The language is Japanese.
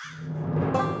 す